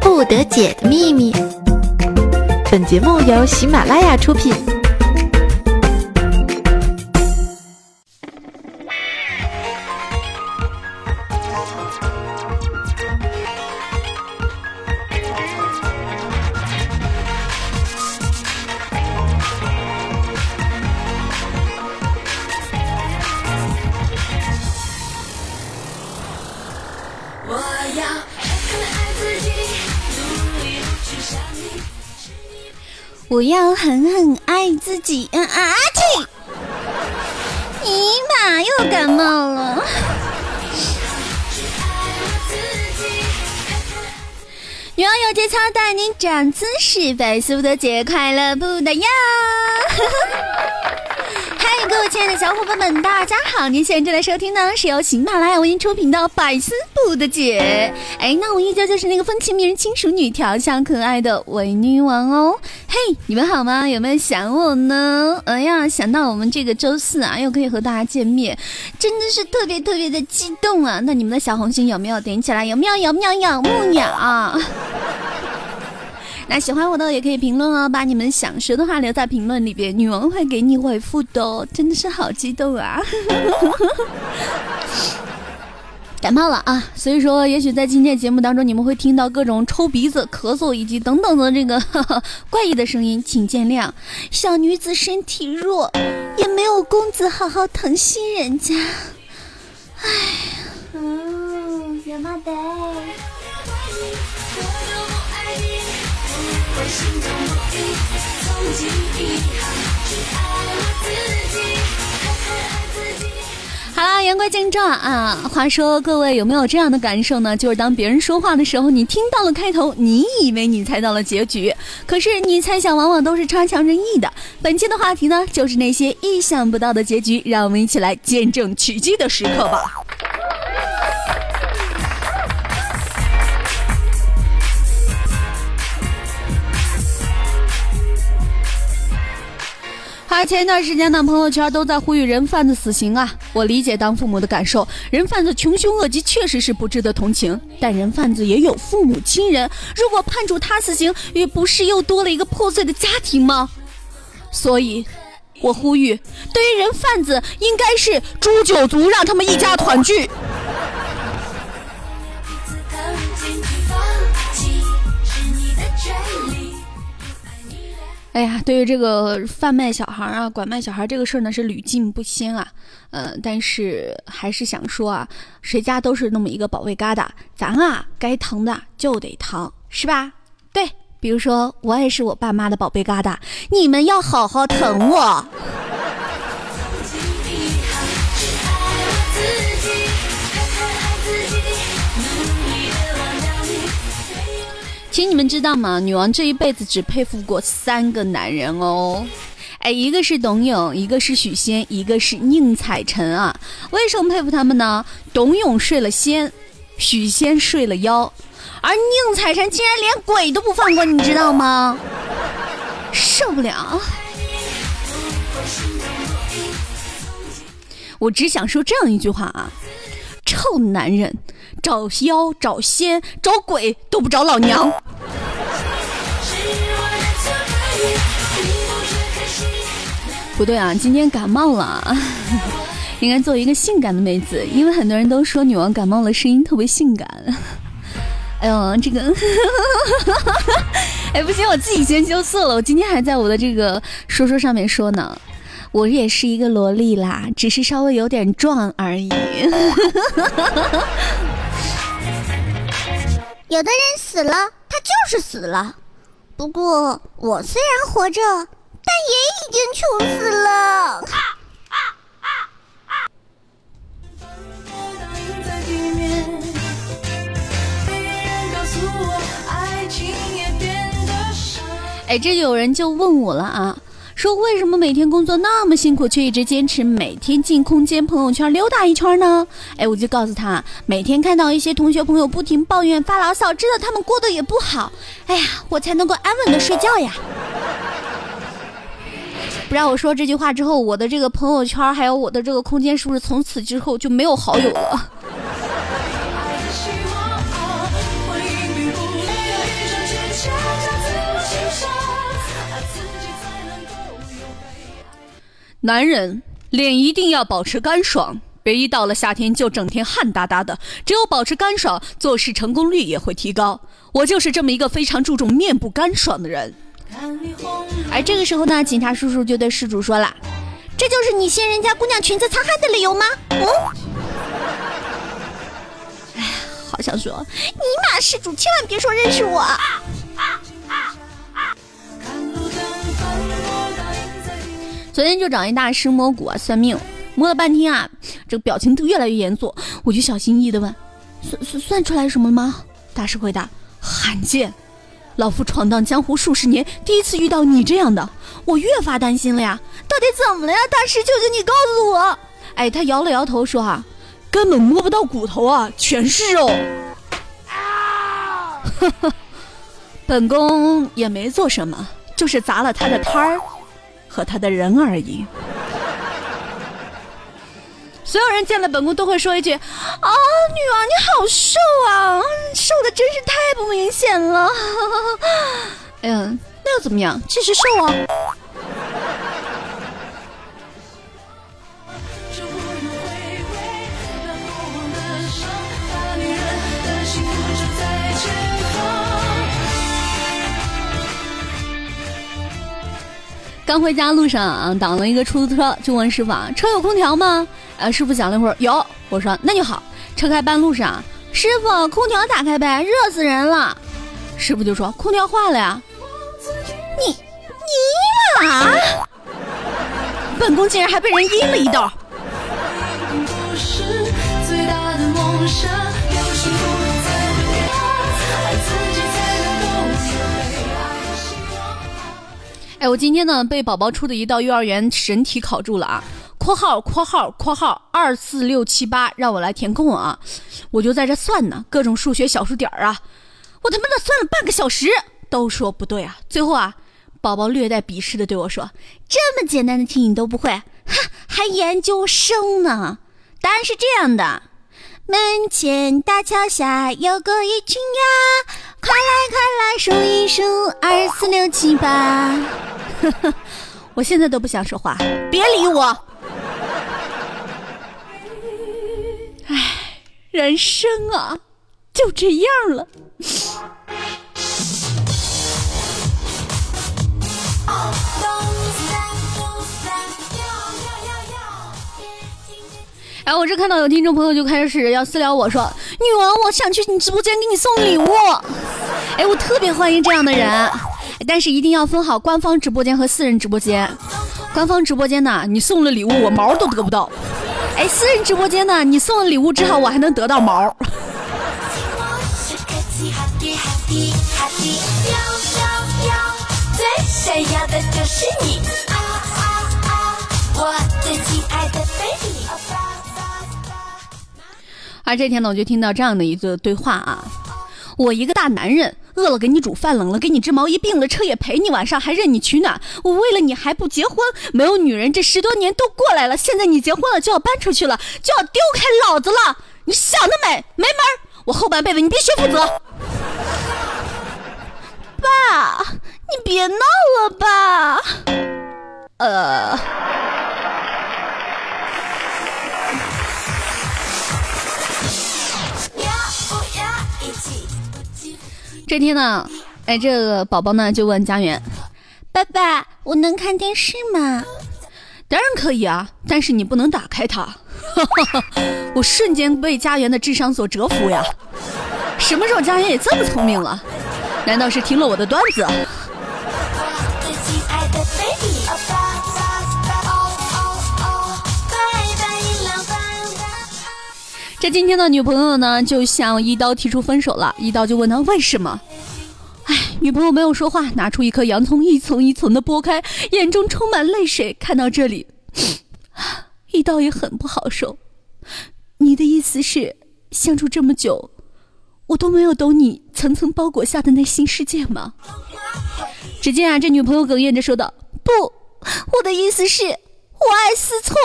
不得解的秘密。本节目由喜马拉雅出品。狠狠爱自己。啊啊！嚏！尼玛又感冒了。女王有节操带你长姿势，百思的节快乐不得呀。各位亲爱的小伙伴们，大家好！您现在正在收听呢，是由喜马拉雅为您出品的《百思不得解》。哎，那我依旧就是那个风情迷人、轻熟女、调笑可爱的伪女王哦。嘿，你们好吗？有没有想我呢？哎呀，想到我们这个周四啊，又可以和大家见面，真的是特别特别的激动啊！那你们的小红心有没有点起来？有没有？有没有？有木鸟？那喜欢我的也可以评论哦，把你们想说的话留在评论里边，女王会给你回复的，真的是好激动啊！感冒了啊，所以说也许在今天节目当中你们会听到各种抽鼻子、咳嗽以及等等的这个 怪异的声音，请见谅。小女子身体弱，也没有公子好好疼惜人家。哎，嗯，什么的？好啦，言归正传啊。话说，各位有没有这样的感受呢？就是当别人说话的时候，你听到了开头，你以为你猜到了结局，可是你猜想往往都是差强人意的。本期的话题呢，就是那些意想不到的结局，让我们一起来见证奇迹的时刻吧。好，前一段时间呢，朋友圈都在呼吁人贩子死刑啊！我理解当父母的感受，人贩子穷凶恶极，确实是不值得同情。但人贩子也有父母亲人，如果判处他死刑，也不是又多了一个破碎的家庭吗？所以，我呼吁，对于人贩子，应该是诛九族，让他们一家团聚。哎呀，对于这个贩卖小孩啊、拐卖小孩这个事儿呢，是屡禁不鲜啊。呃，但是还是想说啊，谁家都是那么一个宝贝疙瘩，咱啊该疼的就得疼，是吧？对，比如说我也是我爸妈的宝贝疙瘩，你们要好好疼我。其实你们知道吗？女王这一辈子只佩服过三个男人哦，哎，一个是董永，一个是许仙，一个是宁采臣啊。为什么佩服他们呢？董永睡了仙，许仙睡了妖，而宁采臣竟然连鬼都不放过，你知道吗？受不了！我只想说这样一句话啊，臭男人！找妖找仙找鬼都不找老娘。不对啊，今天感冒了，应该做一个性感的妹子，因为很多人都说女王感冒了，声音特别性感。哎呦，这个，哎不行，我自己先羞涩了。我今天还在我的这个说说上面说呢，我也是一个萝莉啦，只是稍微有点壮而已。有的人死了，他就是死了。不过我虽然活着，但也已经穷死了。哎，这就有人就问我了啊。说为什么每天工作那么辛苦，却一直坚持每天进空间朋友圈溜达一圈呢？哎，我就告诉他，每天看到一些同学朋友不停抱怨发牢骚，知道他们过得也不好，哎呀，我才能够安稳的睡觉呀。不让我说这句话之后，我的这个朋友圈还有我的这个空间，是不是从此之后就没有好友了？男人脸一定要保持干爽，别一到了夏天就整天汗哒哒的。只有保持干爽，做事成功率也会提高。我就是这么一个非常注重面部干爽的人。而这个时候呢，警察叔叔就对失主说了：“这就是你掀人家姑娘裙子擦汗的理由吗？”嗯。哎呀，好想说，尼玛，失主千万别说认识我啊啊啊。昨天就找一大师摸骨啊，算命，摸了半天啊，这个表情都越来越严肃，我就小心翼翼的问：“算算算出来什么了吗？”大师回答：“罕见，老夫闯荡江湖数十年，第一次遇到你这样的，我越发担心了呀，到底怎么了呀？大师，求求你告诉我。”哎，他摇了摇头说：“哈，根本摸不到骨头啊，全是肉。”啊！本宫也没做什么，就是砸了他的摊儿。和他的人而已。所有人见了本宫都会说一句：“啊，女王你好瘦啊，瘦的真是太不明显了。”哎呀，那又怎么样？确实瘦啊。刚回家路上啊，挡了一个出租车，就问师傅啊：“车有空调吗？”啊，师傅想了一会儿，有。我说：“那就好。”车开半路上，师傅，空调打开呗，热死人了。师傅就说：“空调坏了呀。”你你啊！本宫竟然还被人阴了一道。哎，我今天呢被宝宝出的一道幼儿园神题考住了啊！括号括号括号二四六七八，让我来填空啊！我就在这算呢，各种数学小数点啊，我他妈的算了半个小时，都说不对啊！最后啊，宝宝略带鄙视的对我说：“这么简单的题你都不会，哈，还研究生呢？”答案是这样的：门前大桥下有过一群鸭，快来快来数一数二四六七八。我现在都不想说话，别理我。唉，人生啊，就这样了。哎，我这看到有听众朋友就开始要私聊我说：“女王，我想去你直播间给你送礼物。”哎，我特别欢迎这样的人。但是一定要分好官方直播间和私人直播间。官方直播间呢，你送了礼物我毛都得不到。哎，私人直播间呢，你送了礼物之后我还能得到毛。我最亲爱的 baby 而这天呢，我就听到这样的一个对话啊，我一个大男人。饿了给你煮饭，冷了给你织毛衣，病了车也陪你，晚上还任你取暖。我为了你还不结婚，没有女人，这十多年都过来了。现在你结婚了，就要搬出去了，就要丢开老子了。你想得美，没门！我后半辈子你必须负责。爸，你别闹了吧。呃。这天呢，哎，这个宝宝呢就问家园：“爸爸，我能看电视吗？”“当然可以啊，但是你不能打开它。”我瞬间被家园的智商所折服呀！什么时候家园也这么聪明了？难道是听了我的段子？这今天的女朋友呢，就向一刀提出分手了。一刀就问他为什么？哎，女朋友没有说话，拿出一颗洋葱，一层一层的剥开，眼中充满泪水。看到这里，一刀也很不好受。你的意思是，相处这么久，我都没有懂你层层包裹下的内心世界吗？只见啊，这女朋友哽咽着说道：“不，我的意思是，我爱思聪。”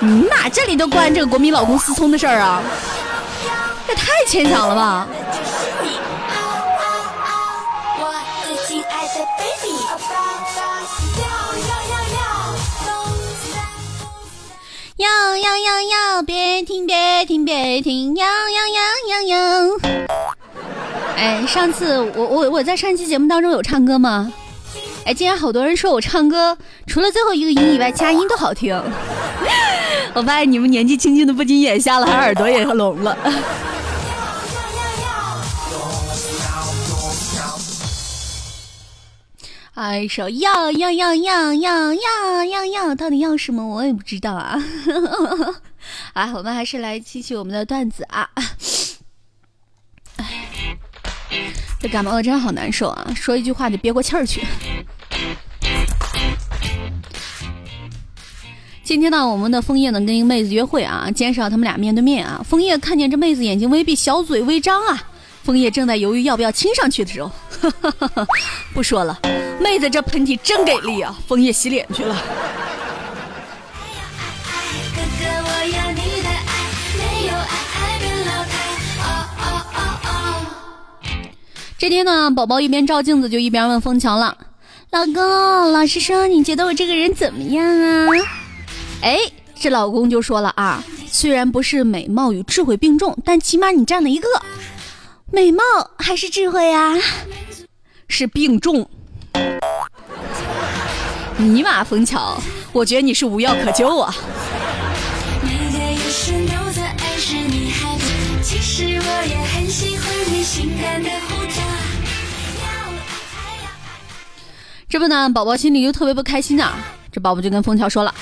你哪这里都关这个国民老公思聪的事儿啊？这太牵强了吧！要要要要，别停别停别停，要要要要要。哎，上次我我我在上期节目当中有唱歌吗？哎，竟然好多人说我唱歌除了最后一个音以外，其他音都好听。我发现你们年纪轻轻的不仅眼瞎了，还耳朵也聋了。哎，首要要要要要要要要，到底要什么？我也不知道啊。啊，我们还是来继续我们的段子啊。哎，这感冒的真好难受啊！说一句话得憋过气儿去。今天呢，我们的枫叶呢跟一个妹子约会啊，减少他们俩面对面啊。枫叶看见这妹子眼睛微闭，小嘴微张啊。枫叶正在犹豫要不要亲上去的时候，不说了，妹子这喷嚏真给力啊！枫叶洗脸去了。这天呢，宝宝一边照镜子就一边问枫桥了：“老公，老实说，你觉得我这个人怎么样啊？”哎，这老公就说了啊：“虽然不是美貌与智慧并重，但起码你占了一个。”美貌还是智慧呀？是并重。尼玛，枫桥，我觉得你是无药可救啊！这不呢，宝宝心里就特别不开心啊。这宝宝就跟枫桥说了：“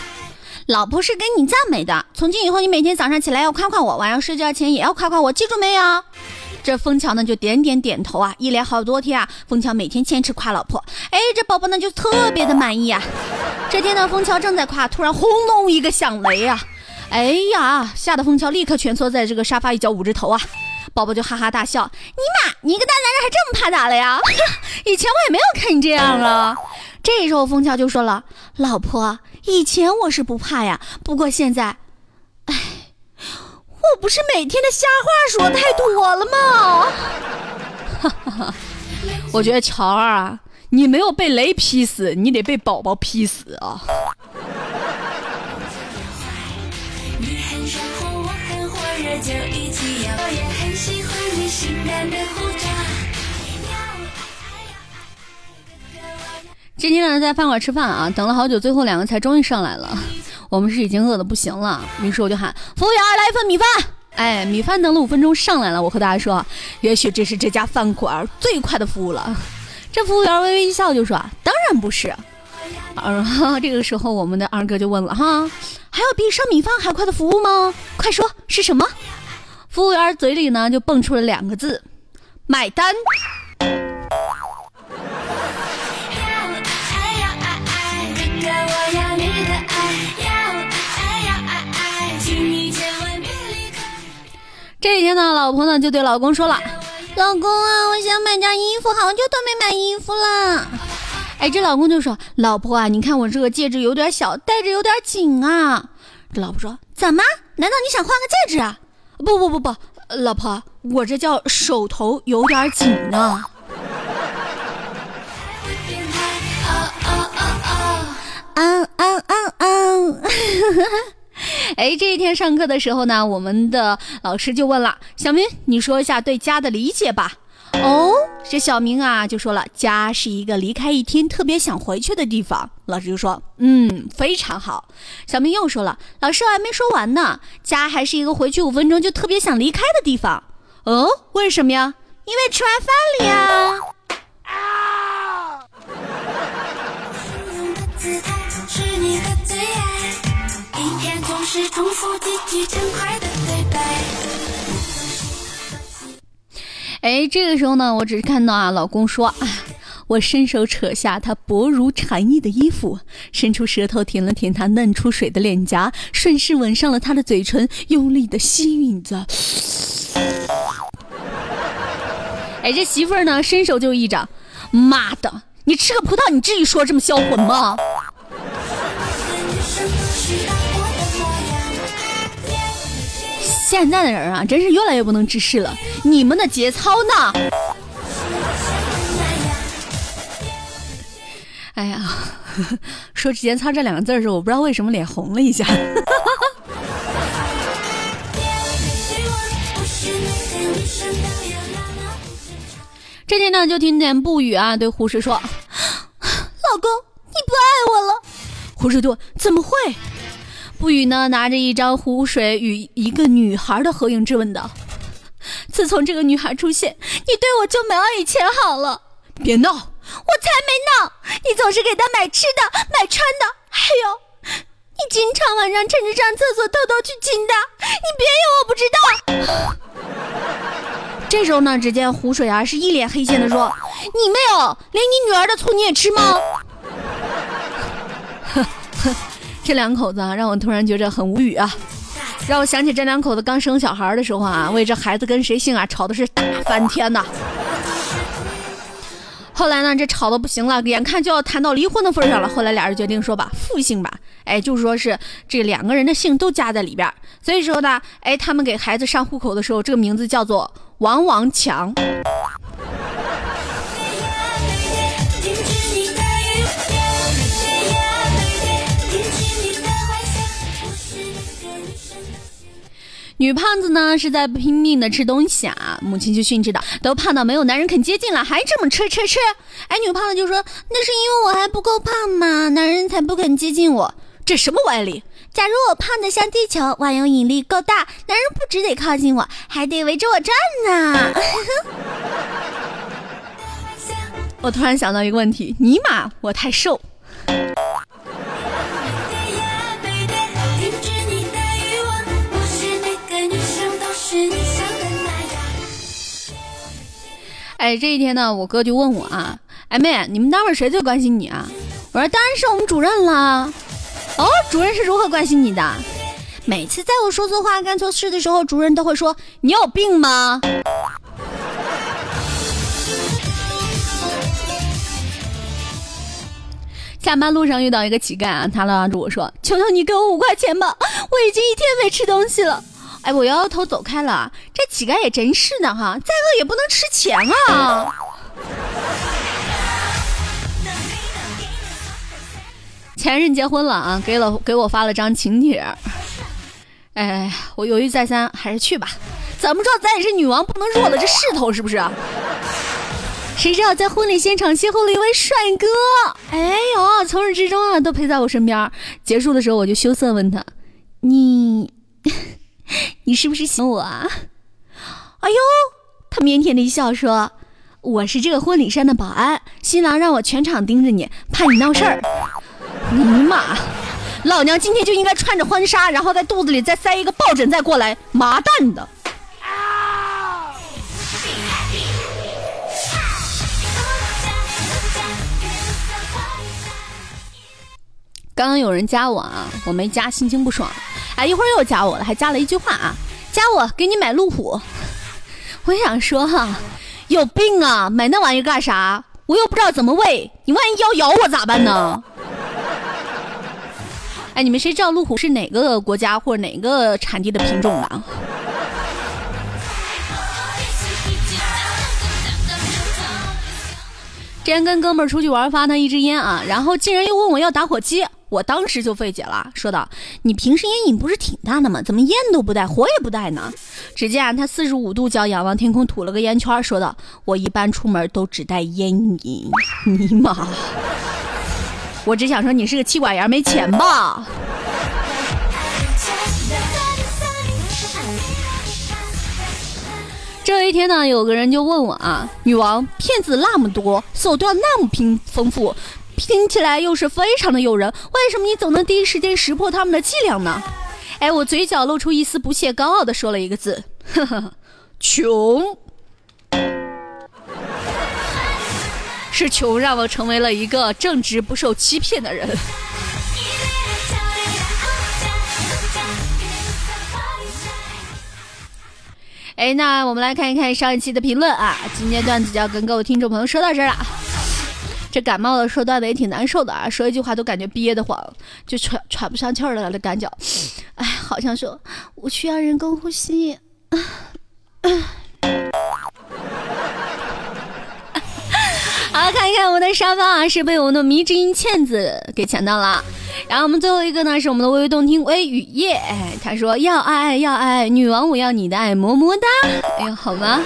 老婆是给你赞美的，从今以后你每天早上起来要夸夸我，晚上睡觉前也要夸夸我，记住没有？”这枫桥呢就点点点头啊，一连好多天啊，枫桥每天坚持夸老婆，哎，这宝宝呢就特别的满意啊。这天呢，枫桥正在夸，突然轰隆一个响雷啊，哎呀，吓得枫桥立刻蜷缩在这个沙发一角捂着头啊。宝宝就哈哈大笑，尼玛，你一个大男人还这么怕打雷呀？以前我也没有看你这样啊。这时候枫桥就说了，老婆，以前我是不怕呀，不过现在。哎我不是每天的瞎话说太多了吗？哈哈哈，我觉得乔儿啊，你没有被雷劈死，你得被宝宝劈死啊！我也很喜欢你性感的胡椒今天呢，在饭馆吃饭啊，等了好久，最后两个菜终于上来了。我们是已经饿得不行了，于是我就喊服务员来一份米饭。哎，米饭等了五分钟上来了。我和大家说，也许这是这家饭馆最快的服务了。这服务员微微一笑就说：“当然不是。”啊，这个时候我们的二哥就问了：“哈，还有比上米饭还快的服务吗？快说是什么？”服务员嘴里呢就蹦出了两个字：“买单。”这一天呢，老婆呢就对老公说了：“老公啊，我想买件衣服，好久都没买衣服了。”哎，这老公就说：“老婆啊，你看我这个戒指有点小，戴着有点紧啊。”这老婆说：“怎么？难道你想换个戒指啊？”“不不不不，老婆，我这叫手头有点紧呢。”嗯嗯嗯嗯。哎，这一天上课的时候呢，我们的老师就问了小明：“你说一下对家的理解吧。”哦，这小明啊就说了：“家是一个离开一天特别想回去的地方。”老师就说：“嗯，非常好。”小明又说了：“老师，我还没说完呢。家还是一个回去五分钟就特别想离开的地方。”哦，为什么呀？因为吃完饭了呀。啊哎，这个时候呢，我只是看到啊，老公说，我伸手扯下他薄如蝉翼的衣服，伸出舌头舔了舔他嫩出水的脸颊，顺势吻上了他的嘴唇，用力的吸吮着。哎，这媳妇儿呢，伸手就一掌，妈的，你吃个葡萄，你至于说这么销魂吗？现在的人啊，真是越来越不能直视了。你们的节操呢？哎呀，说“节操”这两个字的时候，我不知道为什么脸红了一下。这天呢，就听见不语啊对胡适说：“ 老公，你不爱我了。”胡适说怎么会？”不语呢拿着一张湖水与一个女孩的合影质问道：“自从这个女孩出现，你对我就没有以前好了。”别闹！我才没闹！你总是给她买吃的、买穿的，还有，你经常晚上趁着上厕所偷偷去亲她，你别以为我不知道。这时候呢，只见湖水啊是一脸黑线的说：“你没有，连你女儿的醋你也吃吗？” 这两口子啊，让我突然觉着很无语啊，让我想起这两口子刚生小孩的时候啊，为这孩子跟谁姓啊吵的是大翻天呐。后来呢，这吵的不行了，眼看就要谈到离婚的份上了。后来俩人决定说吧，复姓吧，哎，就是说是这两个人的姓都加在里边。所以说呢，哎，他们给孩子上户口的时候，这个名字叫做王王强。女胖子呢是在拼命的吃东西啊，母亲就训斥道：“都胖到没有男人肯接近了，还这么吃吃吃！”哎，女胖子就说：“那是因为我还不够胖嘛，男人才不肯接近我。”这什么歪理？假如我胖的像地球，万有引力够大，男人不只得靠近我，还得围着我转呢。我突然想到一个问题：尼玛，我太瘦。哎，这一天呢，我哥就问我啊，哎妹，你们单位谁最关心你啊？我说当然是我们主任啦。哦，主任是如何关心你的？每次在我说错话、干错事的时候，主任都会说：“你有病吗？”下班路上遇到一个乞丐啊，他拉住我说：“求求你给我五块钱吧，我已经一天没吃东西了。”哎，我摇摇头走开了。这乞丐也真是的哈，再饿也不能吃钱啊。前任结婚了啊，给了给我发了张请帖。哎，我犹豫再三，还是去吧。怎么着，咱也是女王，不能弱了这势头，是不是？谁知道在婚礼现场邂逅了一位帅哥，哎呦，从始至终啊都陪在我身边。结束的时候，我就羞涩问他：“你？” 你是不是喜欢我啊？哎呦，他腼腆的一笑说：“我是这个婚礼上的保安，新郎让我全场盯着你，怕你闹事儿。”尼玛，老娘今天就应该穿着婚纱，然后在肚子里再塞一个抱枕再过来，麻蛋的！刚刚有人加我啊，我没加，心情不爽。哎，一会儿又加我了，还加了一句话啊，加我给你买路虎。我想说哈，有病啊，买那玩意干啥？我又不知道怎么喂，你万一要咬我咋办呢？哎，你们谁知道路虎是哪个国家或者哪个产地的品种的？之前跟哥们儿出去玩，发他一支烟啊，然后竟然又问我要打火机。我当时就费解了，说道：“你平时烟瘾不是挺大的吗？怎么烟都不带，火也不带呢？”只见啊，他四十五度角仰望天空，吐了个烟圈，说道：“我一般出门都只带烟瘾。”尼玛！我只想说你是个妻管严，没钱吧？这一天呢，有个人就问我啊：“女王，骗子那么多，手段那么拼丰富。”听起来又是非常的诱人，为什么你总能第一时间识破他们的伎俩呢？哎，我嘴角露出一丝不屑，高傲的说了一个字：呵呵，穷。是穷让我成为了一个正直不受欺骗的人。哎，那我们来看一看上一期的评论啊，今天段子就要跟各位听众朋友说到这儿了。这感冒了，说段子也挺难受的啊，说一句话都感觉憋得慌，就喘喘不上气儿来的，感觉，哎，好像说我需要人工呼吸。好，看一看我们的沙发啊，是被我们的迷之音倩子给抢到了。然后我们最后一个呢是我们的微微动听微雨夜，哎，他说要爱爱要爱爱，女王我要你的爱，么么哒。哎呦，好吗？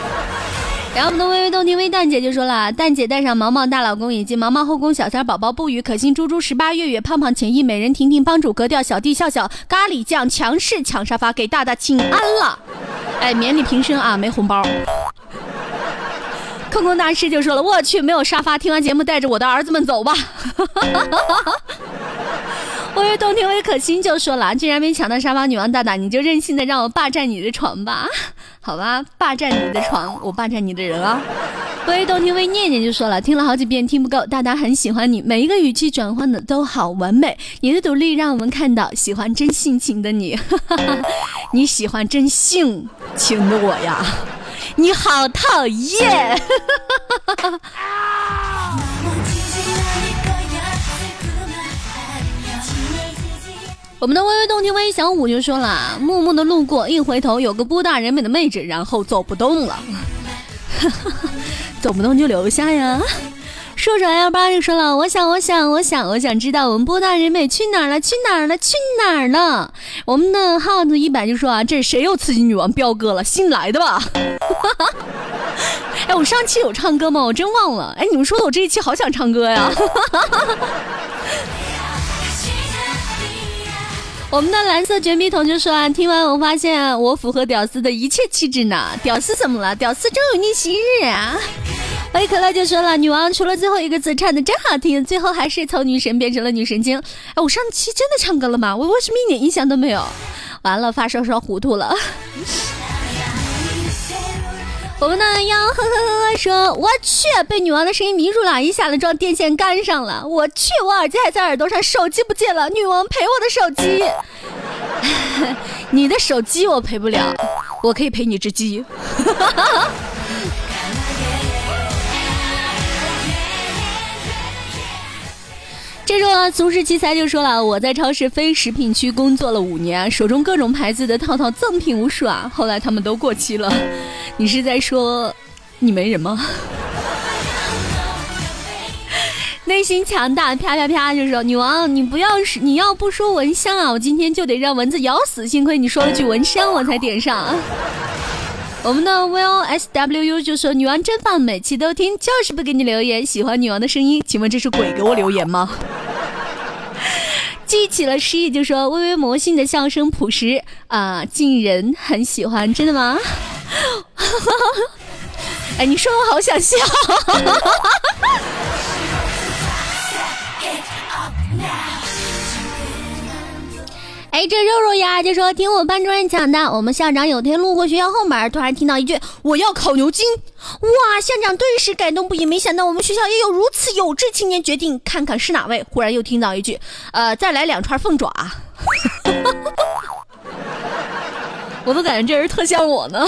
然后我们的微微动听微蛋姐就说了，蛋姐带上毛毛大老公以及毛毛后宫小三宝宝不语可心猪猪十八月月胖胖浅意美人婷婷帮主格调小弟笑笑咖喱酱强势抢沙发给大大请安了，哎，免你平身啊，没红包。空空大师就说了，我去，没有沙发，听完节目带着我的儿子们走吧。微微动听微可心就说了，既然没抢到沙发，女王大大你就任性的让我霸占你的床吧。好吧，霸占你的床，我霸占你的人啊！微动听微念念就说了，听了好几遍听不够，大大很喜欢你，每一个语气转换的都好完美，你的独立让我们看到喜欢真性情的你，你喜欢真性情的我呀，你好讨厌。我们的微微动听微小五就说了，默默的路过，一回头有个波大人美的妹子，然后走不动了，走不动就留下呀。说着 L 八就说了，我想，我想，我想，我想知道我们波大人美去哪儿了？去哪儿了？去哪儿了？我们的耗子一百就说啊，这谁又刺激女王彪哥了？新来的吧？哎，我上期有唱歌吗？我真忘了。哎，你们说的我这一期好想唱歌呀。我们的蓝色绝密桶就说啊，听完我发现我符合屌丝的一切气质呢。屌丝怎么了？屌丝终有逆袭日啊！威可乐就说了，女王除了最后一个字唱的真好听，最后还是从女神变成了女神经。哎，我上期真的唱歌了吗？我为什么一点印象都没有？完了，发烧烧糊涂了。我们的幺呵呵呵呵说，我去，被女王的声音迷住了，一下子撞电线杆上了。我去，我耳机还在耳朵上，手机不见了。女王赔我的手机，你的手机我赔不了，我可以赔你只鸡。这时候俗世奇才就说了，我在超市非食品区工作了五年，手中各种牌子的套套赠品无数啊，后来他们都过期了。你是在说你没人吗？内心强大，啪啪啪就说女王，你不要是你要不说蚊香啊，我今天就得让蚊子咬死。幸亏你说了句蚊香，我才点上。我们的 Will S W U 就说女王真棒，每期都听，就是不给你留言。喜欢女王的声音，请问这是鬼给我留言吗？记起了诗意就说微微魔性的笑声朴实啊，近人很喜欢，真的吗？哎，你说我好想笑。哎，这肉肉呀就说听我班主任讲的，我们校长有天路过学校后门，突然听到一句“我要烤牛筋”，哇，校长顿时感动不已。没想到我们学校也有如此有志青年，决定看看是哪位。忽然又听到一句“呃，再来两串凤爪”，我都感觉这人特像我呢，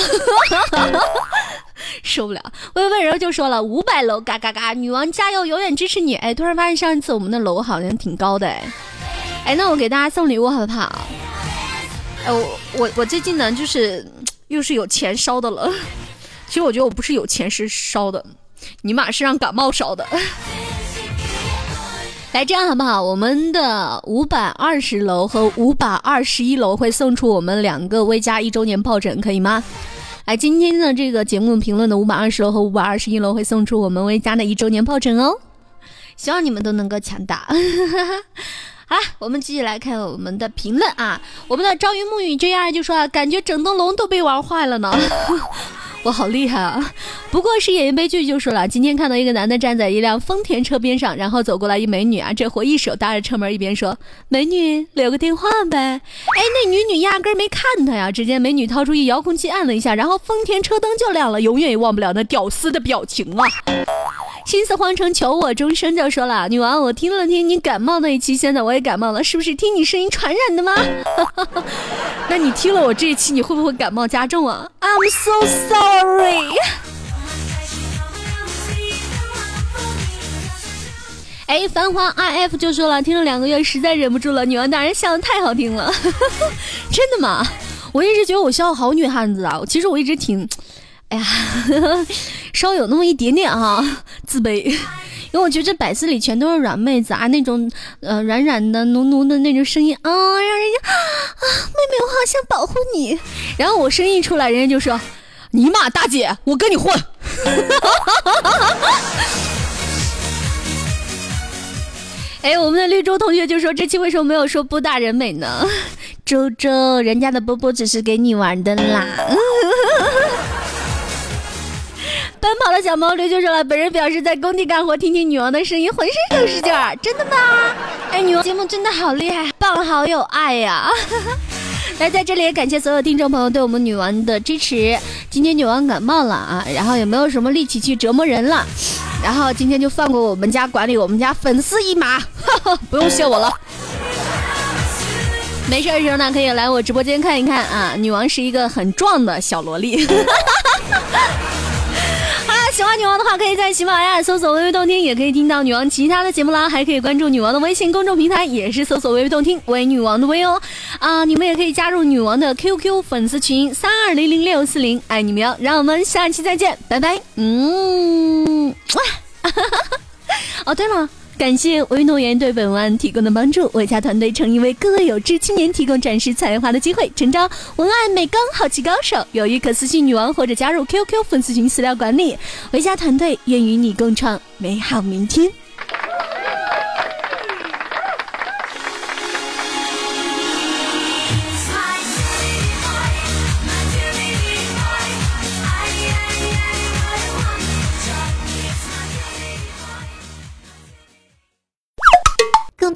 受不了。微温柔就说了五百楼，嘎嘎嘎，女王加油，永远支持你。哎，突然发现上一次我们的楼好像挺高的，哎。哎，那我给大家送礼物好不好？哎，我我我最近呢，就是又是有钱烧的了。其实我觉得我不是有钱是烧的，尼玛是让感冒烧的。来，这样好不好？我们的五百二十楼和五百二十一楼会送出我们两个微加一周年抱枕，可以吗？来，今天的这个节目评论的五百二十楼和五百二十一楼会送出我们微加的一周年抱枕哦。希望你们都能够抢到。好，我们继续来看我们的评论啊。我们的朝云暮雨 J R 就说啊，感觉整栋楼都被玩坏了呢。我好厉害啊！不过是演一悲剧就说了，今天看到一个男的站在一辆丰田车边上，然后走过来一美女啊，这货一手搭着车门，一边说：“美女留个电话呗。”哎，那女女压根没看他呀。只见美女掏出一遥控器按了一下，然后丰田车灯就亮了，永远也忘不了那屌丝的表情啊！心似荒城，求我终生就说了，女王，我听了听你感冒那一期，现在我也感冒了，是不是听你声音传染的吗？那你听了我这一期，你会不会感冒加重啊？I'm so sorry。哎，繁华 IF 就说了，听了两个月，实在忍不住了，女王大人笑的太好听了，真的吗？我一直觉得我笑好女汉子啊，其实我一直挺。哎呀，稍有那么一点点哈 自卑，因为我觉得这百思里全都是软妹子啊，那种呃软软的、浓浓的那种声音啊，让人家啊，妹妹，我好想保护你。然后我声音一出来，人家就说：“尼玛，大姐，我跟你混。”哎，我们的绿洲同学就说：“这期为什么没有说波大人美呢？”周周，人家的波波只是给你玩的啦。奔跑的小毛驴就说了：“本人表示在工地干活，听听女王的声音，浑身都是劲儿，真的吗？”哎，女王节目真的好厉害，棒，好有爱呀！来，在这里也感谢所有听众朋友对我们女王的支持。今天女王感冒了啊，然后也没有什么力气去折磨人了。然后今天就放过我们家管理我们家粉丝一马，不用谢我了。没事的时候呢，可以来我直播间看一看啊。女王是一个很壮的小萝莉。喜欢女王的话，可以在喜马拉雅搜索“微微动听”，也可以听到女王其他的节目啦。还可以关注女王的微信公众平台，也是搜索“微微动听”微女王的微哦。啊，你们也可以加入女王的 QQ 粉丝群三二零零六四零，爱你们哟！让我们下期再见，拜拜。嗯，哇，哈哈哈哈哦对了。感谢微动源对本文案提供的帮助，维嘉团队诚意为各位有志青年提供展示才华的机会，诚招文案美工、好奇高手，有意可私信女王或者加入 QQ 粉丝群私聊管理，维嘉团队愿与你共创美好明天。